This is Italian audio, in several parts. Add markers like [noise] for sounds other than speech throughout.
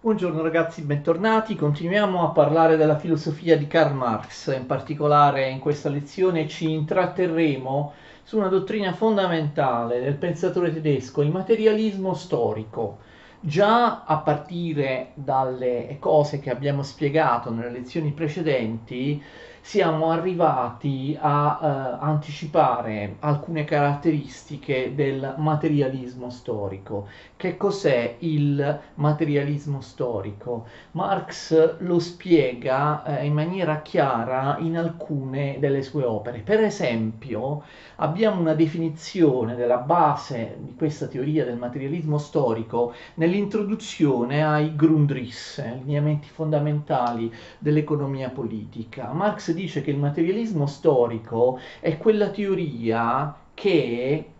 Buongiorno ragazzi, bentornati. Continuiamo a parlare della filosofia di Karl Marx. In particolare in questa lezione ci intratterremo su una dottrina fondamentale del pensatore tedesco, il materialismo storico. Già a partire dalle cose che abbiamo spiegato nelle lezioni precedenti, siamo arrivati a eh, anticipare alcune caratteristiche del materialismo storico. Che cos'è il materialismo storico? Marx lo spiega eh, in maniera chiara in alcune delle sue opere. Per esempio, abbiamo una definizione della base di questa teoria del materialismo storico nell'introduzione ai Grundrisse, lineamenti fondamentali dell'economia politica. Marx dice che il materialismo storico è quella teoria che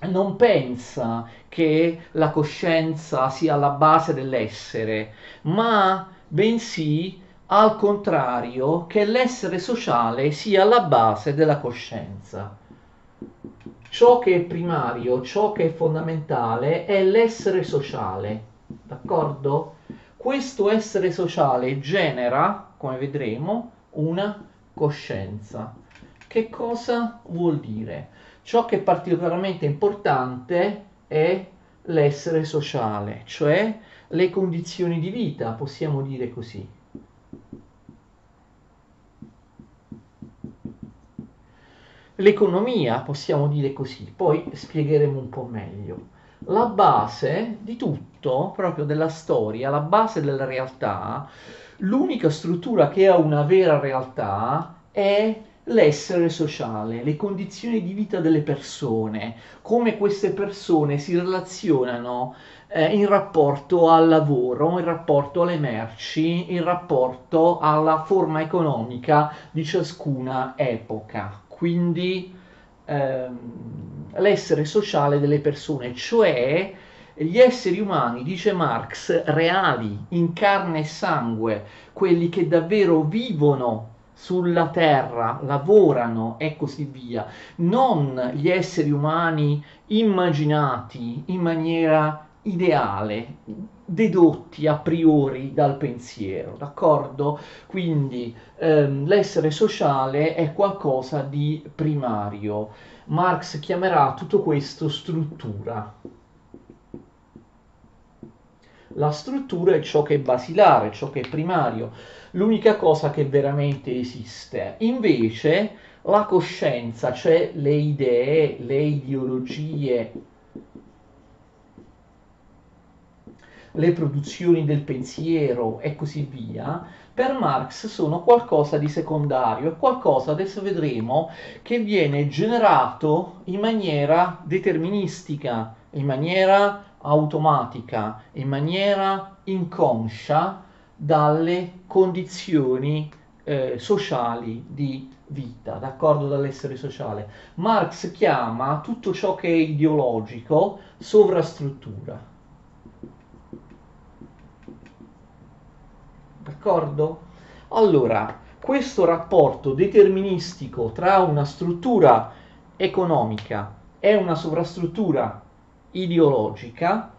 non pensa che la coscienza sia la base dell'essere, ma bensì al contrario che l'essere sociale sia la base della coscienza. Ciò che è primario, ciò che è fondamentale è l'essere sociale, d'accordo? Questo essere sociale genera, come vedremo, una coscienza. Che cosa vuol dire? Ciò che è particolarmente importante è l'essere sociale, cioè le condizioni di vita, possiamo dire così. L'economia, possiamo dire così, poi spiegheremo un po' meglio. La base di tutto, proprio della storia, la base della realtà, l'unica struttura che ha una vera realtà è l'essere sociale, le condizioni di vita delle persone, come queste persone si relazionano eh, in rapporto al lavoro, in rapporto alle merci, in rapporto alla forma economica di ciascuna epoca. Quindi ehm, l'essere sociale delle persone, cioè gli esseri umani, dice Marx, reali, in carne e sangue, quelli che davvero vivono sulla terra, lavorano e così via, non gli esseri umani immaginati in maniera ideale, dedotti a priori dal pensiero, d'accordo? Quindi ehm, l'essere sociale è qualcosa di primario. Marx chiamerà tutto questo struttura. La struttura è ciò che è basilare, ciò che è primario, l'unica cosa che veramente esiste. Invece la coscienza, cioè le idee, le ideologie, le produzioni del pensiero e così via, per Marx sono qualcosa di secondario, è qualcosa, adesso vedremo, che viene generato in maniera deterministica, in maniera automatica, in maniera inconscia dalle condizioni eh, sociali di vita, d'accordo dall'essere sociale. Marx chiama tutto ciò che è ideologico sovrastruttura. D'accordo? Allora, questo rapporto deterministico tra una struttura economica e una sovrastruttura ideologica,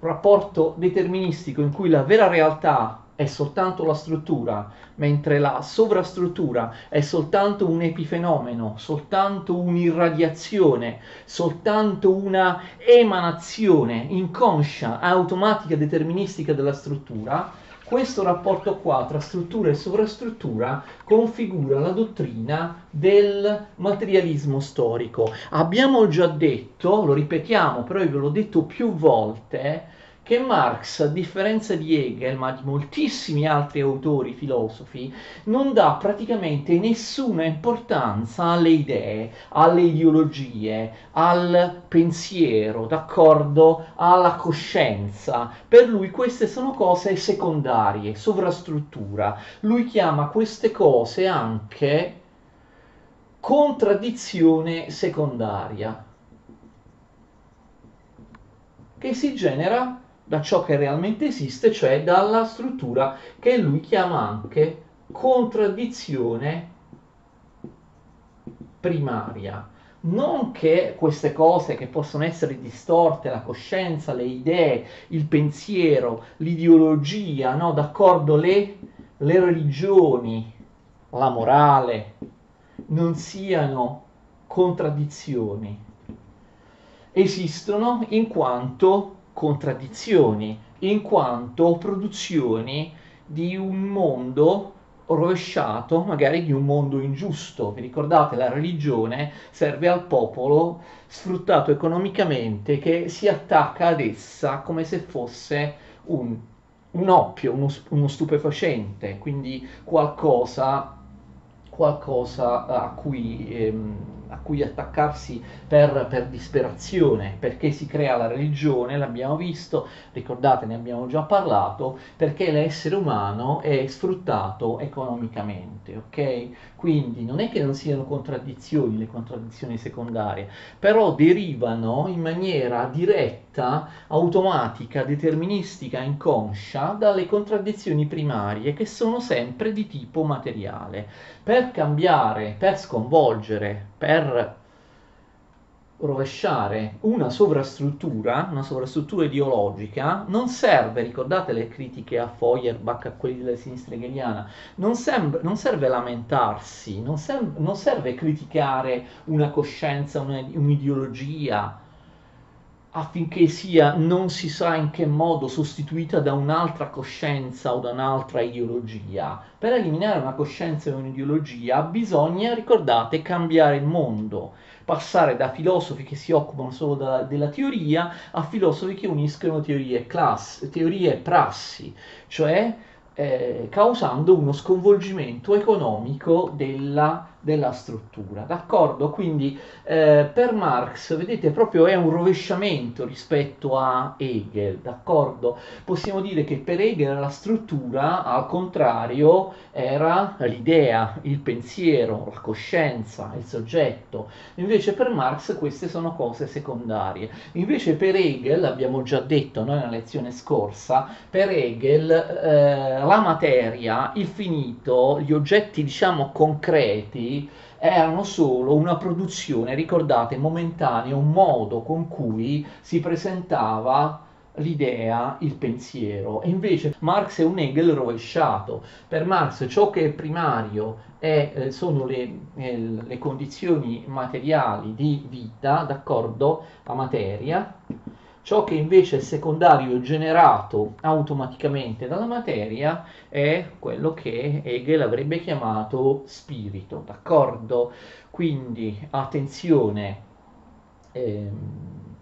rapporto deterministico in cui la vera realtà è soltanto la struttura, mentre la sovrastruttura è soltanto un epifenomeno, soltanto un'irradiazione, soltanto una emanazione inconscia, automatica, deterministica della struttura, questo rapporto qua tra struttura e sovrastruttura configura la dottrina del materialismo storico. Abbiamo già detto, lo ripetiamo, però io ve l'ho detto più volte, che Marx, a differenza di Hegel, ma di moltissimi altri autori filosofi, non dà praticamente nessuna importanza alle idee, alle ideologie, al pensiero, d'accordo? Alla coscienza. Per lui queste sono cose secondarie, sovrastruttura. Lui chiama queste cose anche contraddizione secondaria che si genera da ciò che realmente esiste, cioè dalla struttura che lui chiama anche contraddizione primaria. non che queste cose che possono essere distorte, la coscienza, le idee, il pensiero, l'ideologia, no? d'accordo, le, le religioni, la morale, non siano contraddizioni. Esistono in quanto contraddizioni, in quanto produzioni di un mondo rovesciato, magari di un mondo ingiusto. Vi ricordate, la religione serve al popolo sfruttato economicamente che si attacca ad essa come se fosse un, un oppio, uno, uno stupefacente, quindi qualcosa, qualcosa a cui... Ehm, a cui attaccarsi per, per, disperazione, perché si crea la religione, l'abbiamo visto, ricordate, ne abbiamo già parlato, perché l'essere umano è sfruttato economicamente, ok? Quindi non è che non siano contraddizioni, le contraddizioni secondarie, però derivano in maniera diretta, automatica, deterministica, inconscia dalle contraddizioni primarie che sono sempre di tipo materiale. Per cambiare, per sconvolgere, per rovesciare una sovrastruttura, una sovrastruttura ideologica, non serve, ricordate le critiche a Feuerbach, a quelli della sinistra hegeliana, non, sem- non serve lamentarsi, non, sem- non, serve criticare una coscienza, una, un'ideologia, affinché sia non si sa in che modo sostituita da un'altra coscienza o da un'altra ideologia. Per eliminare una coscienza e un'ideologia bisogna, ricordate, cambiare il mondo, passare da filosofi che si occupano solo da, della teoria a filosofi che uniscono teorie, class, teorie e prassi, cioè eh, causando uno sconvolgimento economico della della struttura, d'accordo? Quindi eh, per Marx, vedete, proprio è un rovesciamento rispetto a Hegel, d'accordo? Possiamo dire che per Hegel la struttura, al contrario, era l'idea, il pensiero, la coscienza, il soggetto. Invece per Marx queste sono cose secondarie. Invece per Hegel, abbiamo già detto noi nella lezione scorsa, per Hegel eh, la materia, il finito, gli oggetti diciamo concreti, erano solo una produzione, ricordate, momentanea, un modo con cui si presentava l'idea, il pensiero. E invece Marx è un Hegel rovesciato. Per Marx ciò che è primario è, eh, sono le, eh, le condizioni materiali di vita, d'accordo, la materia, Ciò che invece è secondario generato automaticamente dalla materia è quello che Hegel avrebbe chiamato spirito, d'accordo? Quindi attenzione, ehm,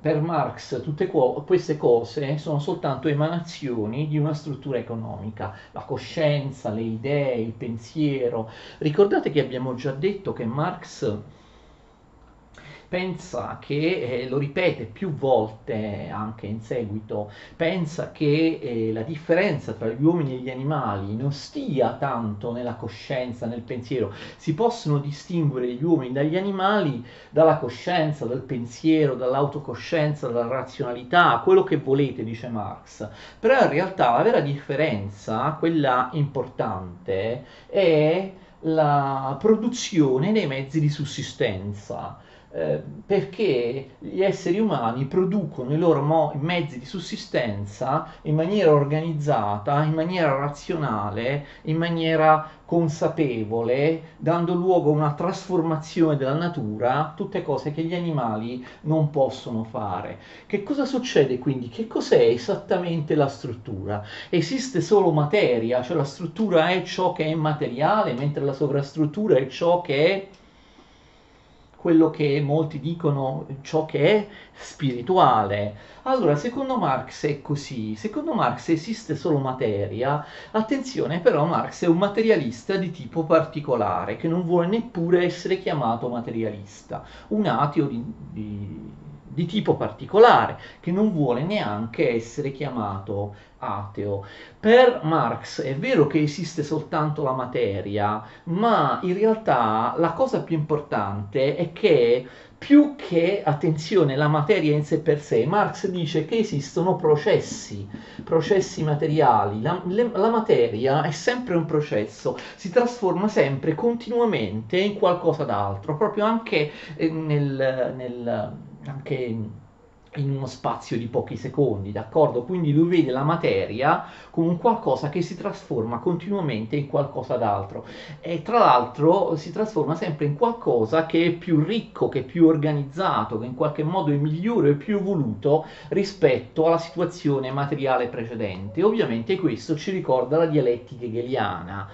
per Marx tutte queste cose sono soltanto emanazioni di una struttura economica, la coscienza, le idee, il pensiero. Ricordate che abbiamo già detto che Marx pensa che, eh, lo ripete più volte anche in seguito, pensa che eh, la differenza tra gli uomini e gli animali non stia tanto nella coscienza, nel pensiero, si possono distinguere gli uomini dagli animali dalla coscienza, dal pensiero, dall'autocoscienza, dalla razionalità, quello che volete, dice Marx, però in realtà la vera differenza, quella importante, è la produzione dei mezzi di sussistenza eh, perché gli esseri umani producono i loro mo- mezzi di sussistenza in maniera organizzata, in maniera razionale, in maniera consapevole, dando luogo a una trasformazione della natura, tutte cose che gli animali non possono fare. Che cosa succede quindi? Che cos'è esattamente la struttura? Esiste solo materia, cioè la struttura è ciò che è materiale, mentre la sovrastruttura è ciò che è quello che molti dicono ciò che è spirituale. Allora, secondo Marx è così, secondo Marx esiste solo materia, attenzione però Marx è un materialista di tipo particolare, che non vuole neppure essere chiamato materialista, un ateo di, di di tipo particolare, che non vuole neanche essere chiamato ateo. Per Marx è vero che esiste soltanto la materia, ma in realtà la cosa più importante è che più che, attenzione, la materia in sé per sé, Marx dice che esistono processi, processi materiali. La, le, la materia è sempre un processo, si trasforma sempre, continuamente in qualcosa d'altro, proprio anche eh, nel, nel anche in uno spazio di pochi secondi, d'accordo? Quindi lui vede la materia come un qualcosa che si trasforma continuamente in qualcosa d'altro e tra l'altro si trasforma sempre in qualcosa che è più ricco, che è più organizzato, che in qualche modo è migliore e più evoluto rispetto alla situazione materiale precedente. Ovviamente questo ci ricorda la dialettica hegeliana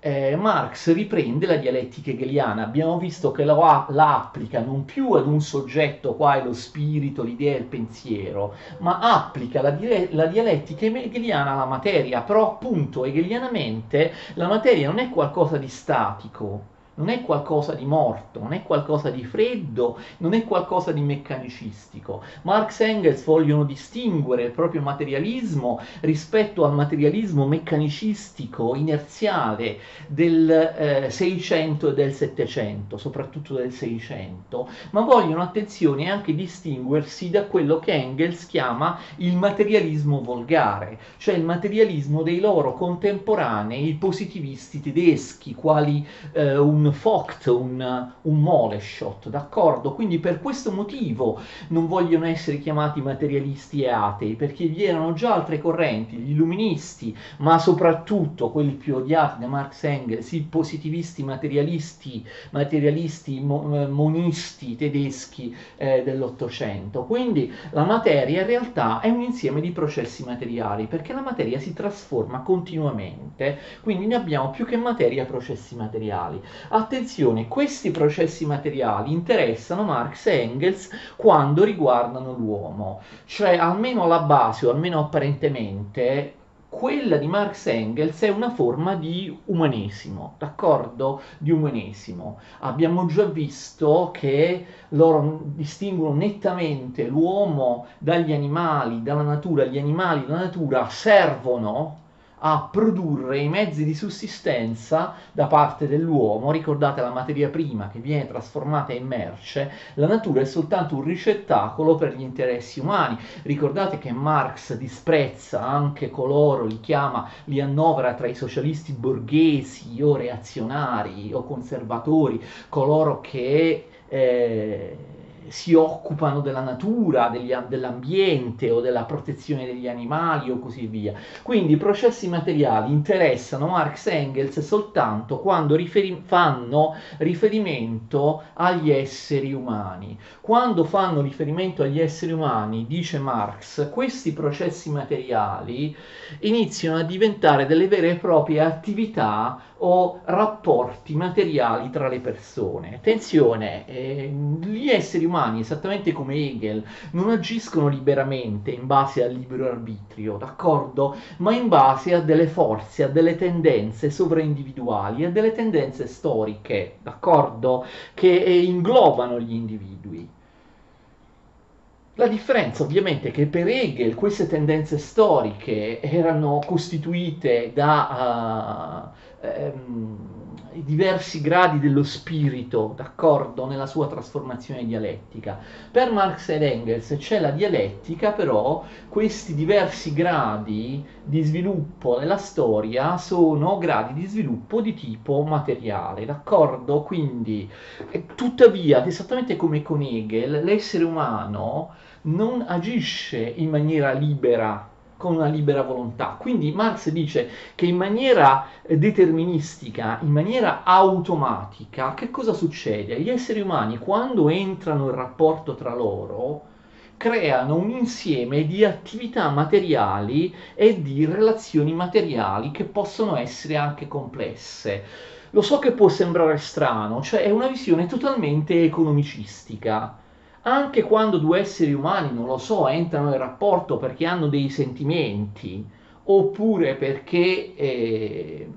eh, Marx riprende la dialettica hegeliana, abbiamo visto che la, la, applica non più ad un soggetto, qua è lo spirito, l'idea il pensiero, ma applica la, la dialettica hegeliana alla materia, però appunto hegelianamente la materia non è qualcosa di statico, non è qualcosa di morto, non è qualcosa di freddo, non è qualcosa di meccanicistico. Marx e Engels vogliono distinguere il proprio materialismo rispetto al materialismo meccanicistico, inerziale del eh, 600 e del 700, soprattutto del 600, ma vogliono, attenzione, anche distinguersi da quello che Engels chiama il materialismo volgare, cioè il materialismo dei loro contemporanei, positivisti tedeschi, quali eh, un un Vogt, un, un Moleshot, d'accordo? Quindi per questo motivo non vogliono essere chiamati materialisti e atei, perché vi erano già altre correnti, gli illuministi, ma soprattutto quelli più odiati da Marx e Engels, i positivisti materialisti, materialisti mo, monisti tedeschi eh, dell'Ottocento. Quindi la materia in realtà è un insieme di processi materiali, perché la materia si trasforma continuamente, quindi ne abbiamo più che materia processi materiali. Attenzione, questi processi materiali interessano Marx e Engels quando riguardano l'uomo, cioè almeno alla base o almeno apparentemente quella di Marx e Engels è una forma di umanesimo, d'accordo? Di umanesimo. Abbiamo già visto che loro distinguono nettamente l'uomo dagli animali, dalla natura. Gli animali, la natura servono a produrre i mezzi di sussistenza da parte dell'uomo. Ricordate la materia prima che viene trasformata in merce, la natura è soltanto un ricettacolo per gli interessi umani. Ricordate che Marx disprezza anche coloro, li chiama, li annovera tra i socialisti borghesi o reazionari o conservatori, coloro che eh, si occupano della natura, degli, dell'ambiente o della protezione degli animali o così via. Quindi i processi materiali interessano Marx e Engels soltanto quando riferi- fanno riferimento agli esseri umani. Quando fanno riferimento agli esseri umani, dice Marx, questi processi materiali iniziano a diventare delle vere e proprie attività o rapporti materiali tra le persone. Attenzione, eh, gli esseri umani, esattamente come Hegel, non agiscono liberamente in base al libero arbitrio, d'accordo? Ma in base a delle forze, a delle tendenze sovraindividuali, a delle tendenze storiche, d'accordo? Che eh, inglobano gli individui. La differenza ovviamente è che per Hegel queste tendenze storiche erano costituite da uh, um, diversi gradi dello spirito, d'accordo, nella sua trasformazione dialettica. Per Marx ed Engels c'è la dialettica, però questi diversi gradi di sviluppo nella storia sono gradi di sviluppo di tipo materiale, d'accordo? Quindi, tuttavia, esattamente come con Hegel, l'essere umano non agisce in maniera libera con una libera volontà. Quindi Marx dice che in maniera eh, deterministica, in maniera automatica, che cosa succede? Gli esseri umani quando entrano in rapporto tra loro creano un insieme di attività materiali e di relazioni materiali che possono essere anche complesse. Lo so che può sembrare strano, cioè è una visione totalmente economicistica anche quando due esseri umani, non lo so, entrano in rapporto perché hanno dei sentimenti, oppure perché eh,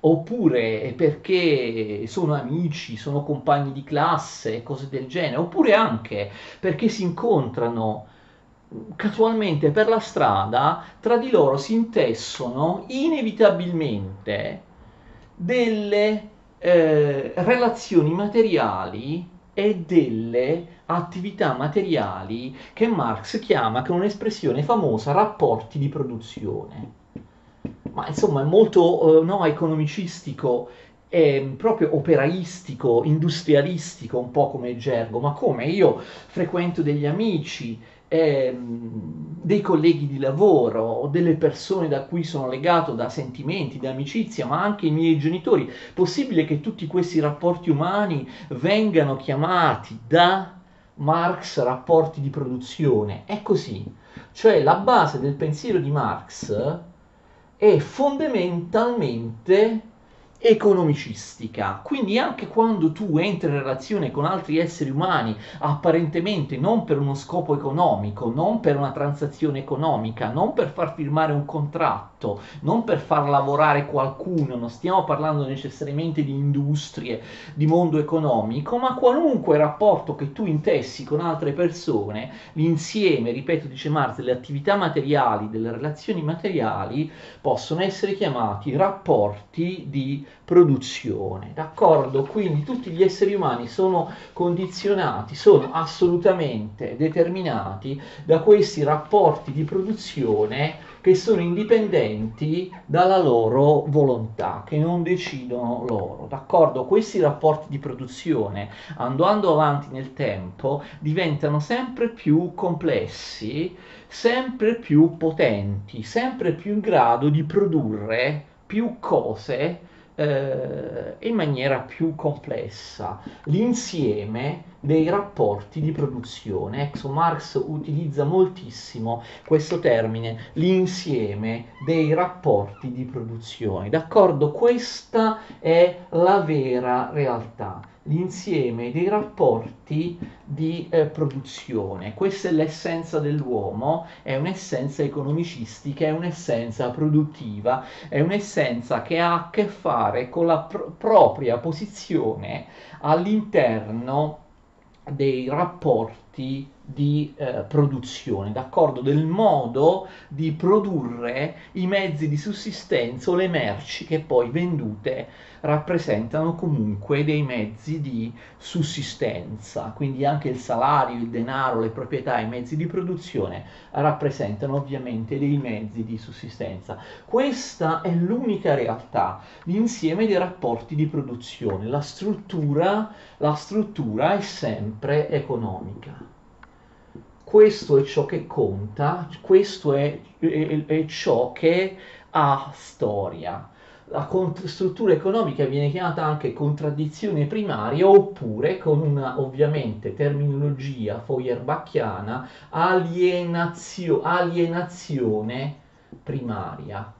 oppure perché sono amici, sono compagni di classe, cose del genere, oppure anche perché si incontrano casualmente per la strada, tra di loro si intessono inevitabilmente delle eh, relazioni materiali e delle attività materiali che Marx chiama con un'espressione famosa rapporti di produzione. Ma insomma è molto eh, no, economicistico, è proprio operaistico, industrialistico, un po' come gergo, ma come io frequento degli amici, eh, dei colleghi di lavoro, delle persone da cui sono legato da sentimenti, da amicizia, ma anche i miei genitori. Possibile che tutti questi rapporti umani vengano chiamati da Marx rapporti di produzione? È così. Cioè la base del pensiero di Marx è fondamentalmente economicistica. Quindi anche quando tu entri in relazione con altri esseri umani, apparentemente non per uno scopo economico, non per una transazione economica, non per far firmare un contratto, non per far lavorare qualcuno, non stiamo parlando necessariamente di industrie, di mondo economico, ma qualunque rapporto che tu intessi con altre persone, l'insieme, ripeto, dice Marx, delle attività materiali, delle relazioni materiali, possono essere chiamati rapporti di produzione, d'accordo? Quindi tutti gli esseri umani sono condizionati, sono assolutamente determinati da questi rapporti di produzione che sono indipendenti dalla loro volontà, che non decidono loro, d'accordo? Questi rapporti di produzione, andando avanti nel tempo, diventano sempre più complessi, sempre più potenti, sempre più in grado di produrre più cose eh, in maniera più complessa l'insieme dei rapporti di produzione. Ecco, Marx utilizza moltissimo questo termine, l'insieme dei rapporti di produzione. D'accordo? Questa è la vera realtà l'insieme dei rapporti di eh, produzione. Questa è l'essenza dell'uomo, è un'essenza economicistica, è un'essenza produttiva, è un'essenza che ha a che fare con la pr- propria posizione all'interno dei rapporti di eh, produzione, d'accordo? Del modo di produrre i mezzi di sussistenza o le merci che poi vendute rappresentano comunque dei mezzi di sussistenza, quindi anche il salario, il denaro, le proprietà, i mezzi di produzione rappresentano ovviamente dei mezzi di sussistenza. Questa è l'unica realtà, l'insieme dei rapporti di produzione, la struttura, la struttura è sempre economica questo è ciò che conta, questo è, è, è ciò che ha storia. La cont- struttura economica viene chiamata anche contraddizione primaria oppure con una ovviamente terminologia feuerbacchiana alienazio- alienazione primaria.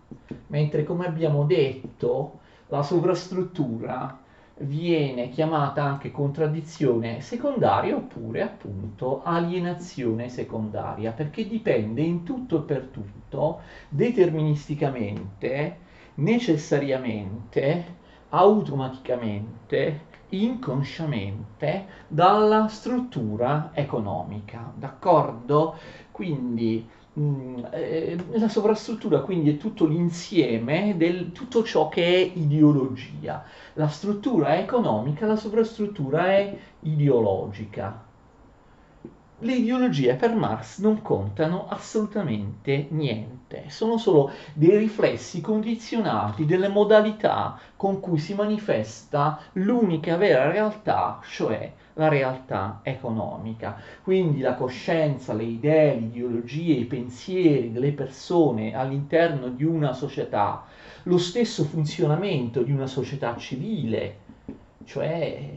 Mentre come abbiamo detto la sovrastruttura viene chiamata anche contraddizione secondaria oppure appunto alienazione secondaria, perché dipende in tutto e per tutto, deterministicamente, necessariamente, automaticamente, inconsciamente dalla struttura economica, d'accordo? Quindi Mm, eh, la sovrastruttura quindi è tutto l'insieme di tutto ciò che è ideologia. La struttura è economica, la sovrastruttura è ideologica. Le ideologie per Marx non contano assolutamente niente, sono solo dei riflessi condizionati delle modalità con cui si manifesta l'unica vera realtà, cioè la realtà economica. Quindi la coscienza, le idee, le ideologie, i pensieri delle persone all'interno di una società, lo stesso funzionamento di una società civile, cioè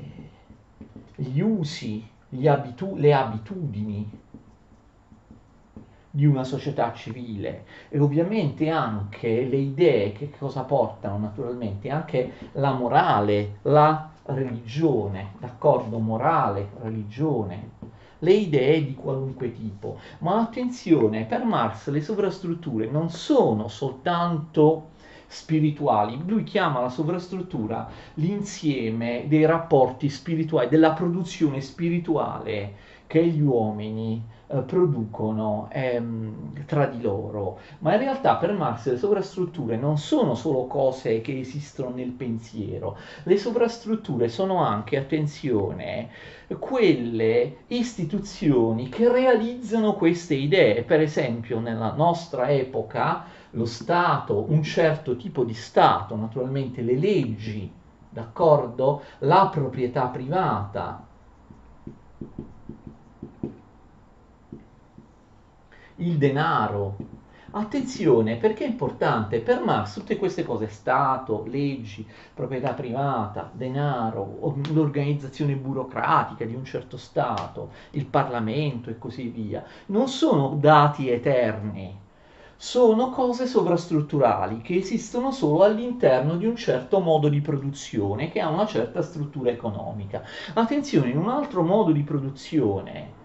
gli usi, gli abitu- le abitudini di una società civile e ovviamente anche le idee che cosa portano naturalmente anche la morale, la religione, d'accordo? Morale, religione, le idee di qualunque tipo. Ma attenzione, per Marx le sovrastrutture non sono soltanto spirituali. Lui chiama la sovrastruttura l'insieme dei rapporti spirituali, della produzione spirituale che gli uomini producono ehm, tra di loro. Ma in realtà per Marx le sovrastrutture non sono solo cose che esistono nel pensiero, le sovrastrutture sono anche, attenzione, quelle istituzioni che realizzano queste idee. Per esempio nella nostra epoca lo Stato, un certo tipo di Stato, naturalmente le leggi, d'accordo? La proprietà privata, il denaro. Attenzione, perché è importante? Per Marx tutte queste cose, Stato, leggi, proprietà privata, denaro, l'organizzazione burocratica di un certo Stato, il Parlamento e così via, non sono dati eterni, sono cose sovrastrutturali che esistono solo all'interno di un certo modo di produzione che ha una certa struttura economica. Attenzione, in un altro modo di produzione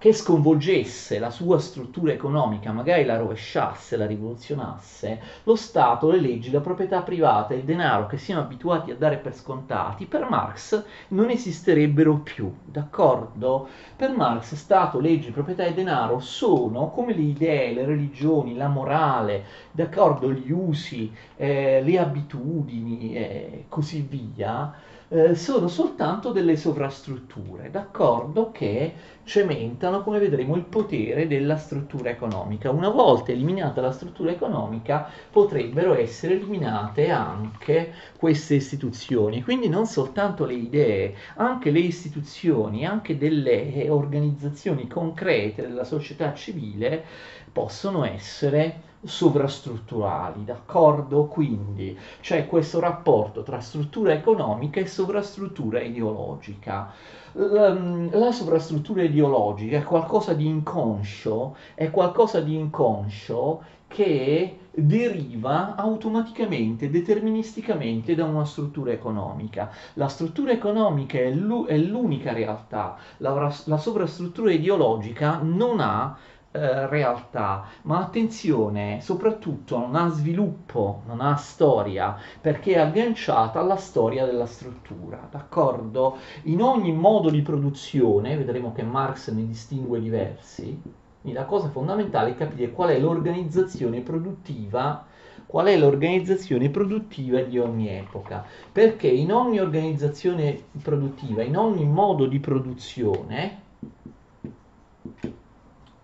che sconvolgesse la sua struttura economica, magari la rovesciasse, la rivoluzionasse, lo Stato, le leggi, la proprietà privata e il denaro che siamo abituati a dare per scontati, per Marx non esisterebbero più, d'accordo? Per Marx Stato, leggi, proprietà e denaro sono come le idee, le religioni, la morale, d'accordo? Gli usi, eh, le abitudini e eh, così via, eh, sono soltanto delle sovrastrutture, d'accordo, che cementano, come vedremo, il potere della struttura economica. Una volta eliminata la struttura economica, potrebbero essere eliminate anche queste istituzioni, quindi non soltanto le idee, anche le istituzioni, anche delle organizzazioni concrete della società civile possono essere sovrastrutturali, d'accordo? Quindi c'è questo rapporto tra struttura economica e sovrastruttura ideologica. La sovrastruttura ideologica è qualcosa di inconscio, è qualcosa di inconscio che deriva automaticamente, deterministicamente da una struttura economica. La struttura economica è, l'unica realtà, la, la sovrastruttura ideologica non ha eh, realtà, ma attenzione, soprattutto non ha sviluppo, non ha storia, perché è agganciata alla storia della struttura, d'accordo? In ogni modo di produzione, vedremo che Marx ne distingue diversi, la cosa fondamentale è capire qual è l'organizzazione produttiva qual è l'organizzazione produttiva di ogni epoca, perché in ogni organizzazione produttiva, in ogni modo di produzione,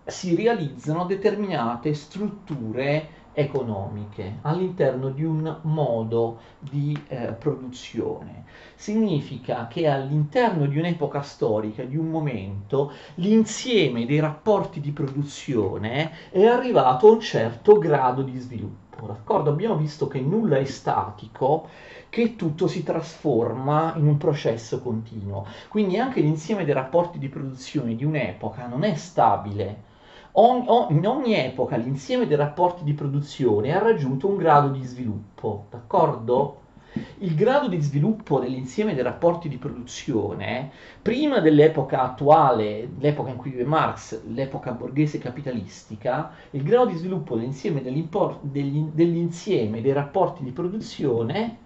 si realizzano determinate strutture economiche all'interno di un modo di eh, produzione. Significa che all'interno di un'epoca storica, di un momento, l'insieme dei rapporti di produzione è arrivato a un certo grado di sviluppo. D'accordo? Abbiamo visto che nulla è statico, che tutto si trasforma in un processo continuo. Quindi anche l'insieme dei rapporti di produzione di un'epoca non è stabile, in ogni epoca l'insieme dei rapporti di produzione ha raggiunto un grado di sviluppo, d'accordo? Il grado di sviluppo dell'insieme dei rapporti di produzione, prima dell'epoca attuale, l'epoca in cui vive Marx, l'epoca borghese capitalistica, il grado di sviluppo dell'insieme, dell'insieme dei rapporti di produzione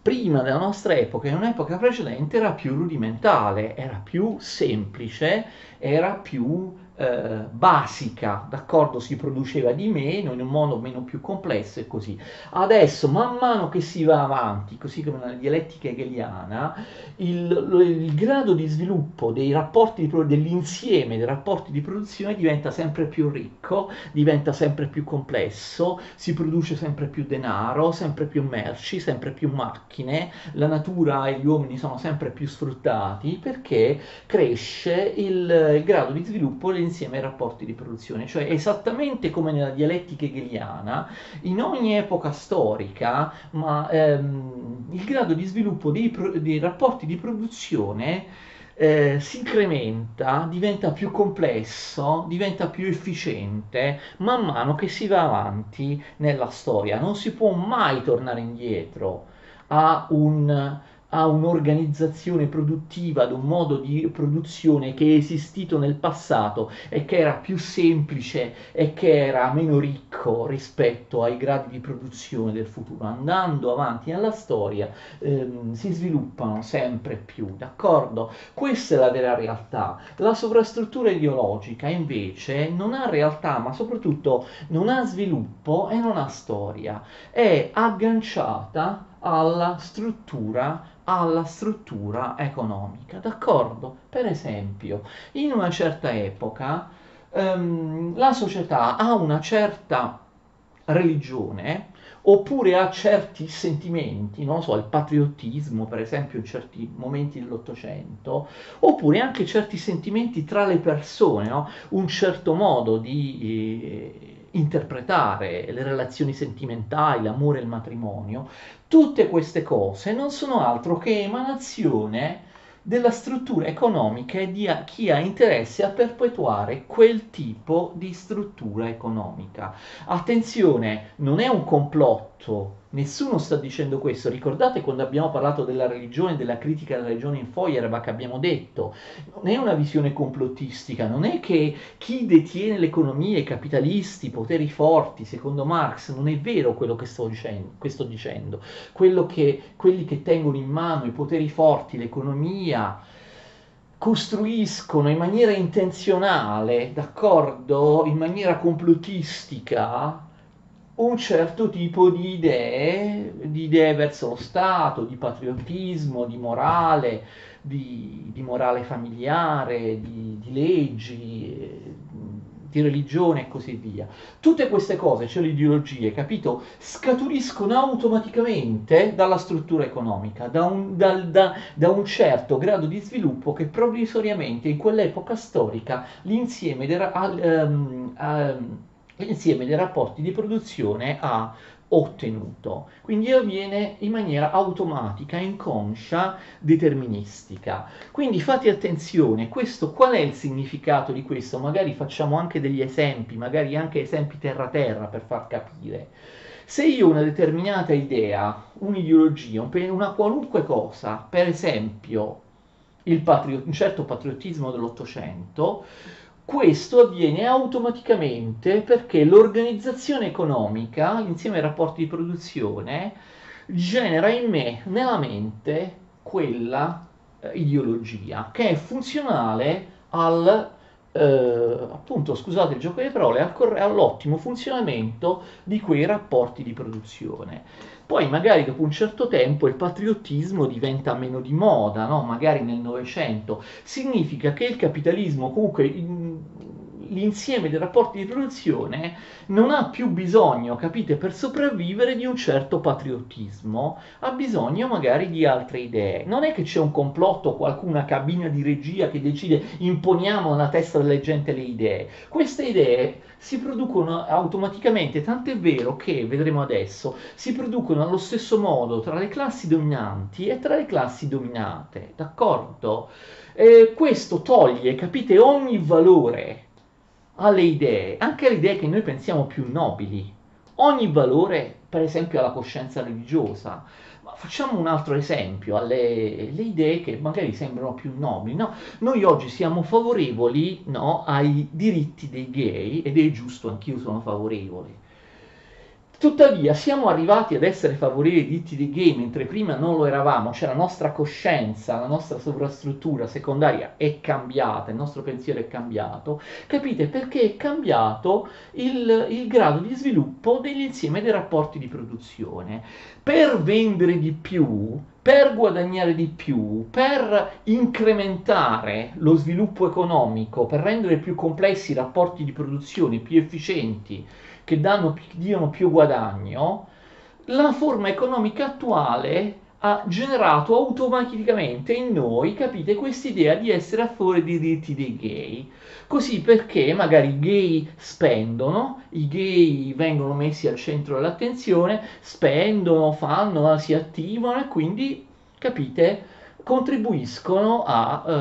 prima della nostra epoca, in un'epoca precedente, era più rudimentale, era più semplice, era più eh, basica, d'accordo, si produceva di meno, in un modo meno più complesso e così. Adesso, man mano che si va avanti, così come nella dialettica hegeliana, il, il grado di sviluppo dei rapporti di, dell'insieme dei rapporti di produzione diventa sempre più ricco, diventa sempre più complesso, si produce sempre più denaro, sempre più merci, sempre più macchine, la natura e gli uomini sono sempre più sfruttati perché cresce il, il grado di sviluppo insieme ai rapporti di produzione, cioè esattamente come nella dialettica hegeliana, in ogni epoca storica, ma ehm, il grado di sviluppo dei, pro- dei rapporti di produzione eh, si incrementa, diventa più complesso, diventa più efficiente man mano che si va avanti nella storia. Non si può mai tornare indietro a un a un'organizzazione produttiva, ad un modo di produzione che è esistito nel passato e che era più semplice e che era meno ricco rispetto ai gradi di produzione del futuro. Andando avanti nella storia ehm, si sviluppano sempre più, d'accordo? Questa è la vera realtà. La sovrastruttura ideologica invece non ha realtà, ma soprattutto non ha sviluppo e non ha storia. È agganciata alla struttura alla struttura economica, d'accordo? Per esempio, in una certa epoca ehm, la società ha una certa religione oppure ha certi sentimenti, non so, il patriottismo per esempio in certi momenti dell'Ottocento, oppure anche certi sentimenti tra le persone, no? un certo modo di eh, interpretare le relazioni sentimentali, l'amore e il matrimonio, tutte queste cose non sono altro che emanazione della struttura economica e di chi ha interesse a perpetuare quel tipo di struttura economica. Attenzione, non è un complotto, nessuno sta dicendo questo. Ricordate quando abbiamo parlato della religione, della critica della religione in Feuerbach, abbiamo detto, non è una visione complottistica, non è che chi detiene l'economia, i capitalisti, i poteri forti, secondo Marx, non è vero quello che sto dicendo, che sto dicendo. Che, quelli che tengono in mano i poteri forti, l'economia, costruiscono in maniera intenzionale, d'accordo, in maniera complottistica, un certo tipo di idee, di idee verso lo Stato, di patriottismo, di morale, di, di morale familiare, di, di leggi, di religione e così via. Tutte queste cose, cioè le ideologie, capito, scaturiscono automaticamente dalla struttura economica, da un, da, da, da un certo grado di sviluppo che provvisoriamente in quell'epoca storica l'insieme era... Um, um, l'insieme dei rapporti di produzione ha ottenuto. Quindi avviene in maniera automatica, inconscia, deterministica. Quindi fate attenzione, questo, qual è il significato di questo? Magari facciamo anche degli esempi, magari anche esempi terra-terra per far capire. Se io ho una determinata idea, un'ideologia, una qualunque cosa, per esempio patrio- un certo patriottismo dell'Ottocento, questo avviene automaticamente perché l'organizzazione economica, insieme ai rapporti di produzione, genera in me, nella mente, quella eh, ideologia che è funzionale al, eh, appunto, scusate il gioco di parole, all'ottimo funzionamento di quei rapporti di produzione. Poi magari dopo un certo tempo il patriottismo diventa meno di moda, no? magari nel Novecento. Significa che il capitalismo comunque l'insieme dei rapporti di produzione non ha più bisogno, capite, per sopravvivere di un certo patriottismo, ha bisogno magari di altre idee. Non è che c'è un complotto, qualcuna cabina di regia che decide imponiamo alla testa della gente le idee. Queste idee si producono automaticamente, tant'è vero che, vedremo adesso, si producono allo stesso modo tra le classi dominanti e tra le classi dominate, d'accordo? Eh, questo toglie, capite, ogni valore alle idee, anche alle idee che noi pensiamo più nobili, ogni valore, per esempio alla coscienza religiosa. Ma facciamo un altro esempio alle idee che magari sembrano più nobili. No? Noi oggi siamo favorevoli no, ai diritti dei gay ed è giusto, anch'io sono favorevole. Tuttavia siamo arrivati ad essere favorevoli ai diritti dei gay mentre prima non lo eravamo, cioè la nostra coscienza, la nostra sovrastruttura secondaria è cambiata, il nostro pensiero è cambiato, capite? Perché è cambiato il, il grado di sviluppo dell'insieme dei rapporti di produzione. Per vendere di più, per guadagnare di più, per incrementare lo sviluppo economico, per rendere più complessi i rapporti di produzione, più efficienti, che danno, diano più guadagno, la forma economica attuale ha generato automaticamente in noi, capite, quest'idea di essere a favore dei diritti dei gay. Così perché magari i gay spendono, i gay vengono messi al centro dell'attenzione, spendono, fanno, si attivano e quindi, capite, contribuiscono a, eh,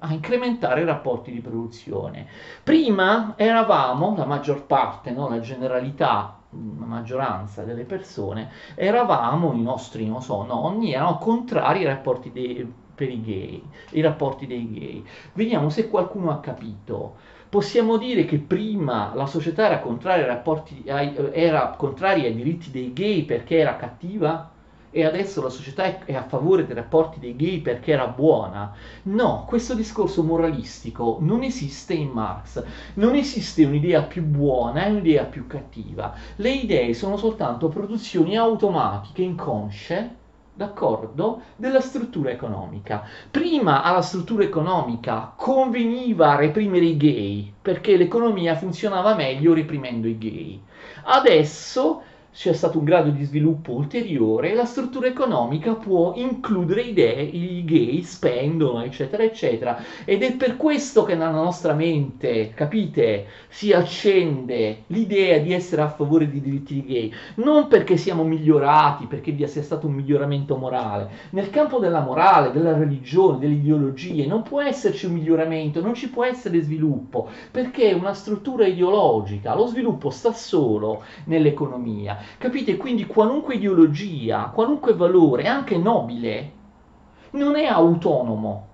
a, incrementare i rapporti di produzione. Prima eravamo, la maggior parte, no, la generalità, maggioranza delle persone, eravamo, i nostri non so, nonni erano contrari ai rapporti dei, per i gay, i rapporti dei gay. Vediamo se qualcuno ha capito. Possiamo dire che prima la società era contraria ai, rapporti, era contraria ai diritti dei gay perché era cattiva? E adesso la società è, a favore dei rapporti dei gay perché era buona. No, questo discorso moralistico non esiste in Marx. Non esiste un'idea più buona e un'idea più cattiva. Le idee sono soltanto produzioni automatiche, inconsce, d'accordo, della struttura economica. Prima alla struttura economica conveniva reprimere i gay perché l'economia funzionava meglio reprimendo i gay. Adesso c'è stato un grado di sviluppo ulteriore, la struttura economica può includere idee, i gay spendono, eccetera, eccetera. Ed è per questo che nella nostra mente, capite, si accende l'idea di essere a favore dei diritti gay, non perché siamo migliorati, perché vi sia stato un miglioramento morale. Nel campo della morale, della religione, delle ideologie, non può esserci un miglioramento, non ci può essere sviluppo, perché è una struttura ideologica, lo sviluppo sta solo nell'economia. Capite? Quindi qualunque ideologia, qualunque valore, anche nobile, non è autonomo.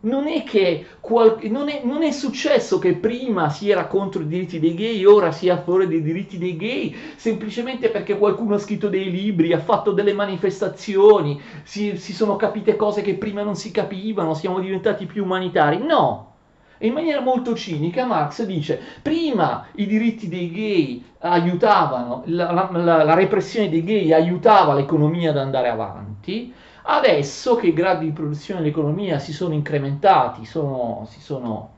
Non è che qual- non, è, non è successo che prima si era contro i diritti dei gay, ora si è a favore dei diritti dei gay, semplicemente perché qualcuno ha scritto dei libri, ha fatto delle manifestazioni, si, si sono capite cose che prima non si capivano, siamo diventati più umanitari. No, e in maniera molto cinica Marx dice, prima i diritti dei gay aiutavano, la, la, la repressione dei gay aiutava l'economia ad andare avanti, adesso che i gradi di produzione dell'economia si sono incrementati, sono, si sono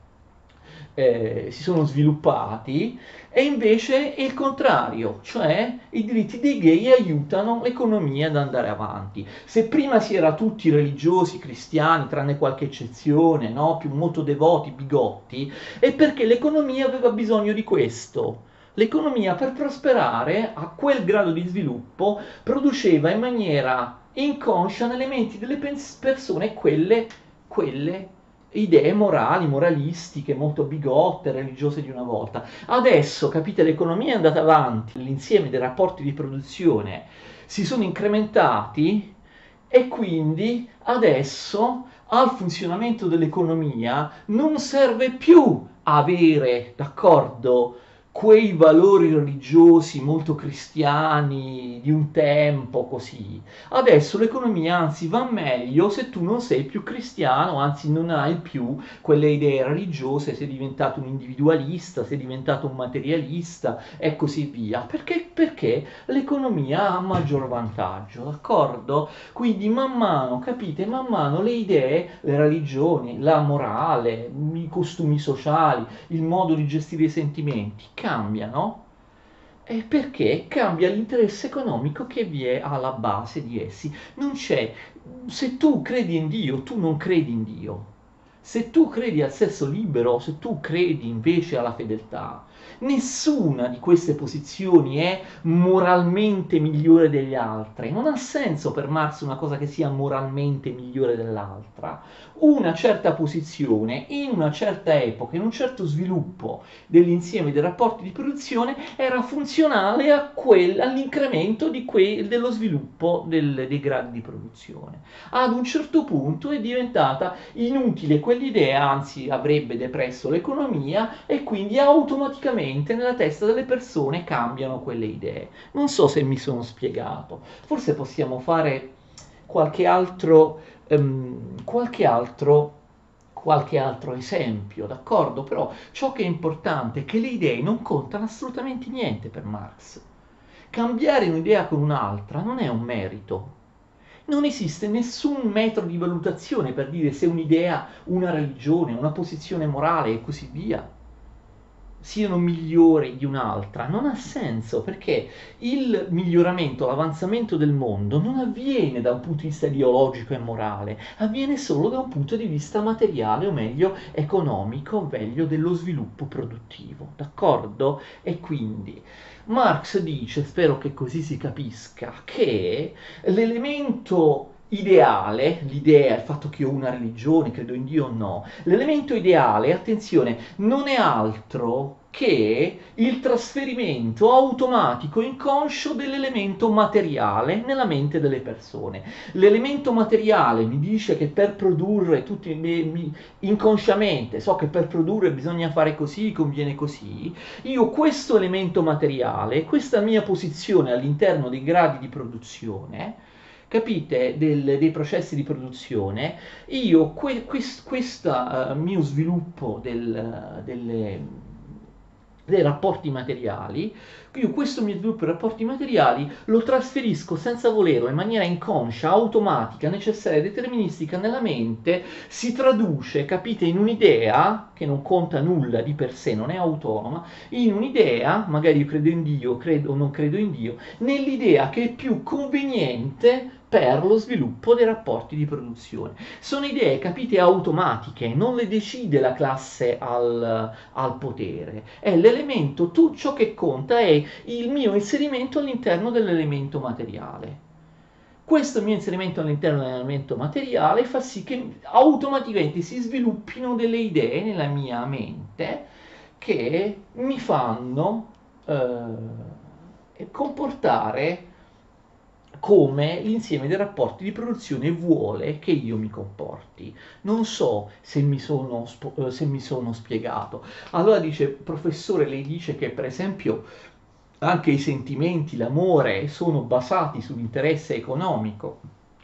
eh, si sono sviluppati e invece è il contrario, cioè i diritti dei gay aiutano l'economia ad andare avanti. Se prima si era tutti religiosi, cristiani, tranne qualche eccezione, no? più molto devoti, bigotti, è perché l'economia aveva bisogno di questo. L'economia per prosperare a quel grado di sviluppo produceva in maniera inconscia nelle menti delle persone quelle, quelle idee morali, moralistiche, molto bigotte, religiose di una volta. Adesso, capite, l'economia è andata avanti, l'insieme dei rapporti di produzione si sono incrementati e quindi adesso al funzionamento dell'economia non serve più avere, d'accordo, quei valori religiosi molto cristiani di un tempo così. Adesso l'economia anzi va meglio se tu non sei più cristiano, anzi non hai più quelle idee religiose, sei diventato un individualista, sei diventato un materialista e così via. Perché? Perché l'economia ha maggior vantaggio, d'accordo? Quindi man mano, capite, man mano le idee, le religioni, la morale, i costumi sociali, il modo di gestire i sentimenti cambiano eh, perché cambia l'interesse economico che vi è alla base di essi. Non c'è, se tu credi in Dio, tu non credi in Dio. Se tu credi al sesso libero, se tu credi invece alla fedeltà, Nessuna di queste posizioni è moralmente migliore delle altre. Non ha senso per Marx una cosa che sia moralmente migliore dell'altra. Una certa posizione in una certa epoca, in un certo sviluppo dell'insieme dei rapporti di produzione era funzionale quel, all'incremento que, dello sviluppo del, dei gradi di produzione. Ad un certo punto è diventata inutile quell'idea, anzi avrebbe depresso l'economia e quindi automaticamente automaticamente nella testa delle persone cambiano quelle idee. Non so se mi sono spiegato. Forse possiamo fare qualche altro, um, qualche altro qualche altro esempio, d'accordo? Però ciò che è importante è che le idee non contano assolutamente niente per Marx. Cambiare un'idea con un'altra non è un merito. Non esiste nessun metro di valutazione per dire se un'idea, una religione, una posizione morale e così via siano migliori di un'altra non ha senso perché il miglioramento, l'avanzamento del mondo non avviene da un punto di vista ideologico e morale, avviene solo da un punto di vista materiale o meglio economico, o meglio dello sviluppo produttivo, d'accordo? E quindi Marx dice, spero che così si capisca, che l'elemento ideale, l'idea, il fatto che ho una religione, credo in Dio o no, l'elemento ideale, attenzione, non è altro che il trasferimento automatico inconscio dell'elemento materiale nella mente delle persone. L'elemento materiale mi dice che per produrre tutti mi, inconsciamente, so che per produrre bisogna fare così, conviene così. Io questo elemento materiale, questa mia posizione all'interno dei gradi di produzione, capite, del, dei processi di produzione, io que, questo uh, mio sviluppo del, delle dei rapporti materiali, io questo mio sviluppo di rapporti materiali lo trasferisco senza volerlo in maniera inconscia, automatica, necessaria, deterministica nella mente, si traduce, capite, in un'idea che non conta nulla di per sé, non è autonoma, in un'idea, magari io credo in Dio credo, o non credo in Dio, nell'idea che è più conveniente per lo sviluppo dei rapporti di produzione. Sono idee, capite, automatiche, non le decide la classe al, al potere, è l'elemento, tutto ciò che conta è il mio inserimento all'interno dell'elemento materiale. Questo mio inserimento all'interno dell'elemento materiale fa sì che automaticamente si sviluppino delle idee nella mia mente che mi fanno eh, comportare come l'insieme dei rapporti di produzione vuole che io mi comporti. Non so se mi sono, eh, se mi sono spiegato. Allora dice, professore, lei dice che per esempio anche i sentimenti, l'amore sono basati sull'interesse economico.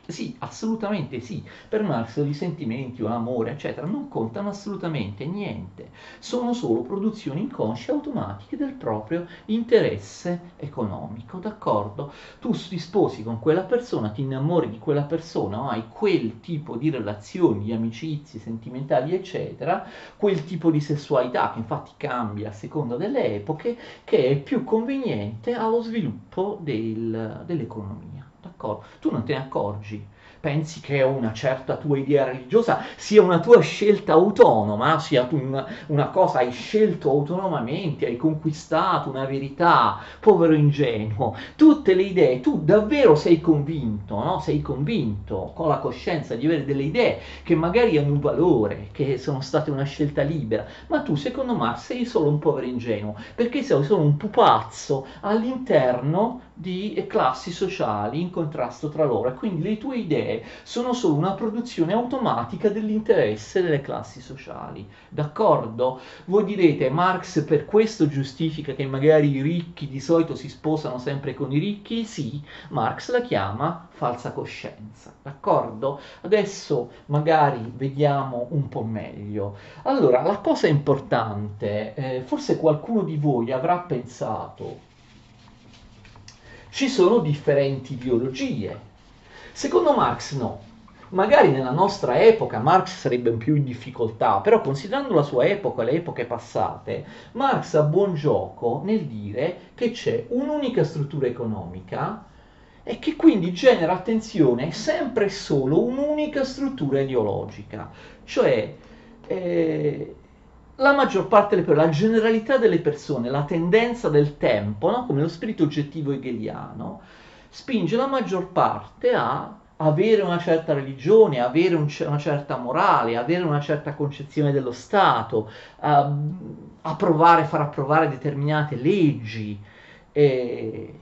Sì, assolutamente sì. Per Marx i sentimenti, l'amore, eccetera, non contano assolutamente niente. Sono solo produzioni inconsce automatiche del proprio interesse economico, d'accordo? Tu ti sposi con quella persona, ti innamori di quella persona, hai quel tipo di relazioni, di amicizie sentimentali, eccetera, quel tipo di sessualità che infatti cambia a seconda delle epoche, che è più conveniente allo sviluppo del, dell'economia d'accordo? Tu non te ne accorgi pensi che una certa tua idea religiosa sia una tua scelta autonoma, sia una, una cosa hai scelto autonomamente, hai conquistato una verità, povero ingenuo. Tutte le idee, tu davvero sei convinto, no? sei convinto con la coscienza di avere delle idee che magari hanno un valore, che sono state una scelta libera, ma tu secondo me sei solo un povero ingenuo, perché sei solo un pupazzo all'interno di classi sociali in contrasto tra loro e quindi le tue idee sono solo una produzione automatica dell'interesse delle classi sociali. D'accordo? Voi direte Marx per questo giustifica che magari i ricchi di solito si sposano sempre con i ricchi? Sì, Marx la chiama falsa coscienza. D'accordo? Adesso magari vediamo un po' meglio. Allora, la cosa importante, eh, forse qualcuno di voi avrà pensato ci sono differenti ideologie. Secondo Marx no. Magari nella nostra epoca Marx sarebbe più in difficoltà, però considerando la sua epoca e le epoche passate, Marx ha buon gioco nel dire che c'è un'unica struttura economica e che quindi genera attenzione sempre e solo un'unica struttura ideologica, cioè eh, la maggior parte delle persone, la generalità delle persone, la tendenza del tempo, no? come lo spirito oggettivo hegeliano, spinge la maggior parte a avere una certa religione, avere un, una certa morale, avere una certa concezione dello Stato, a, approvare, far approvare determinate leggi. E,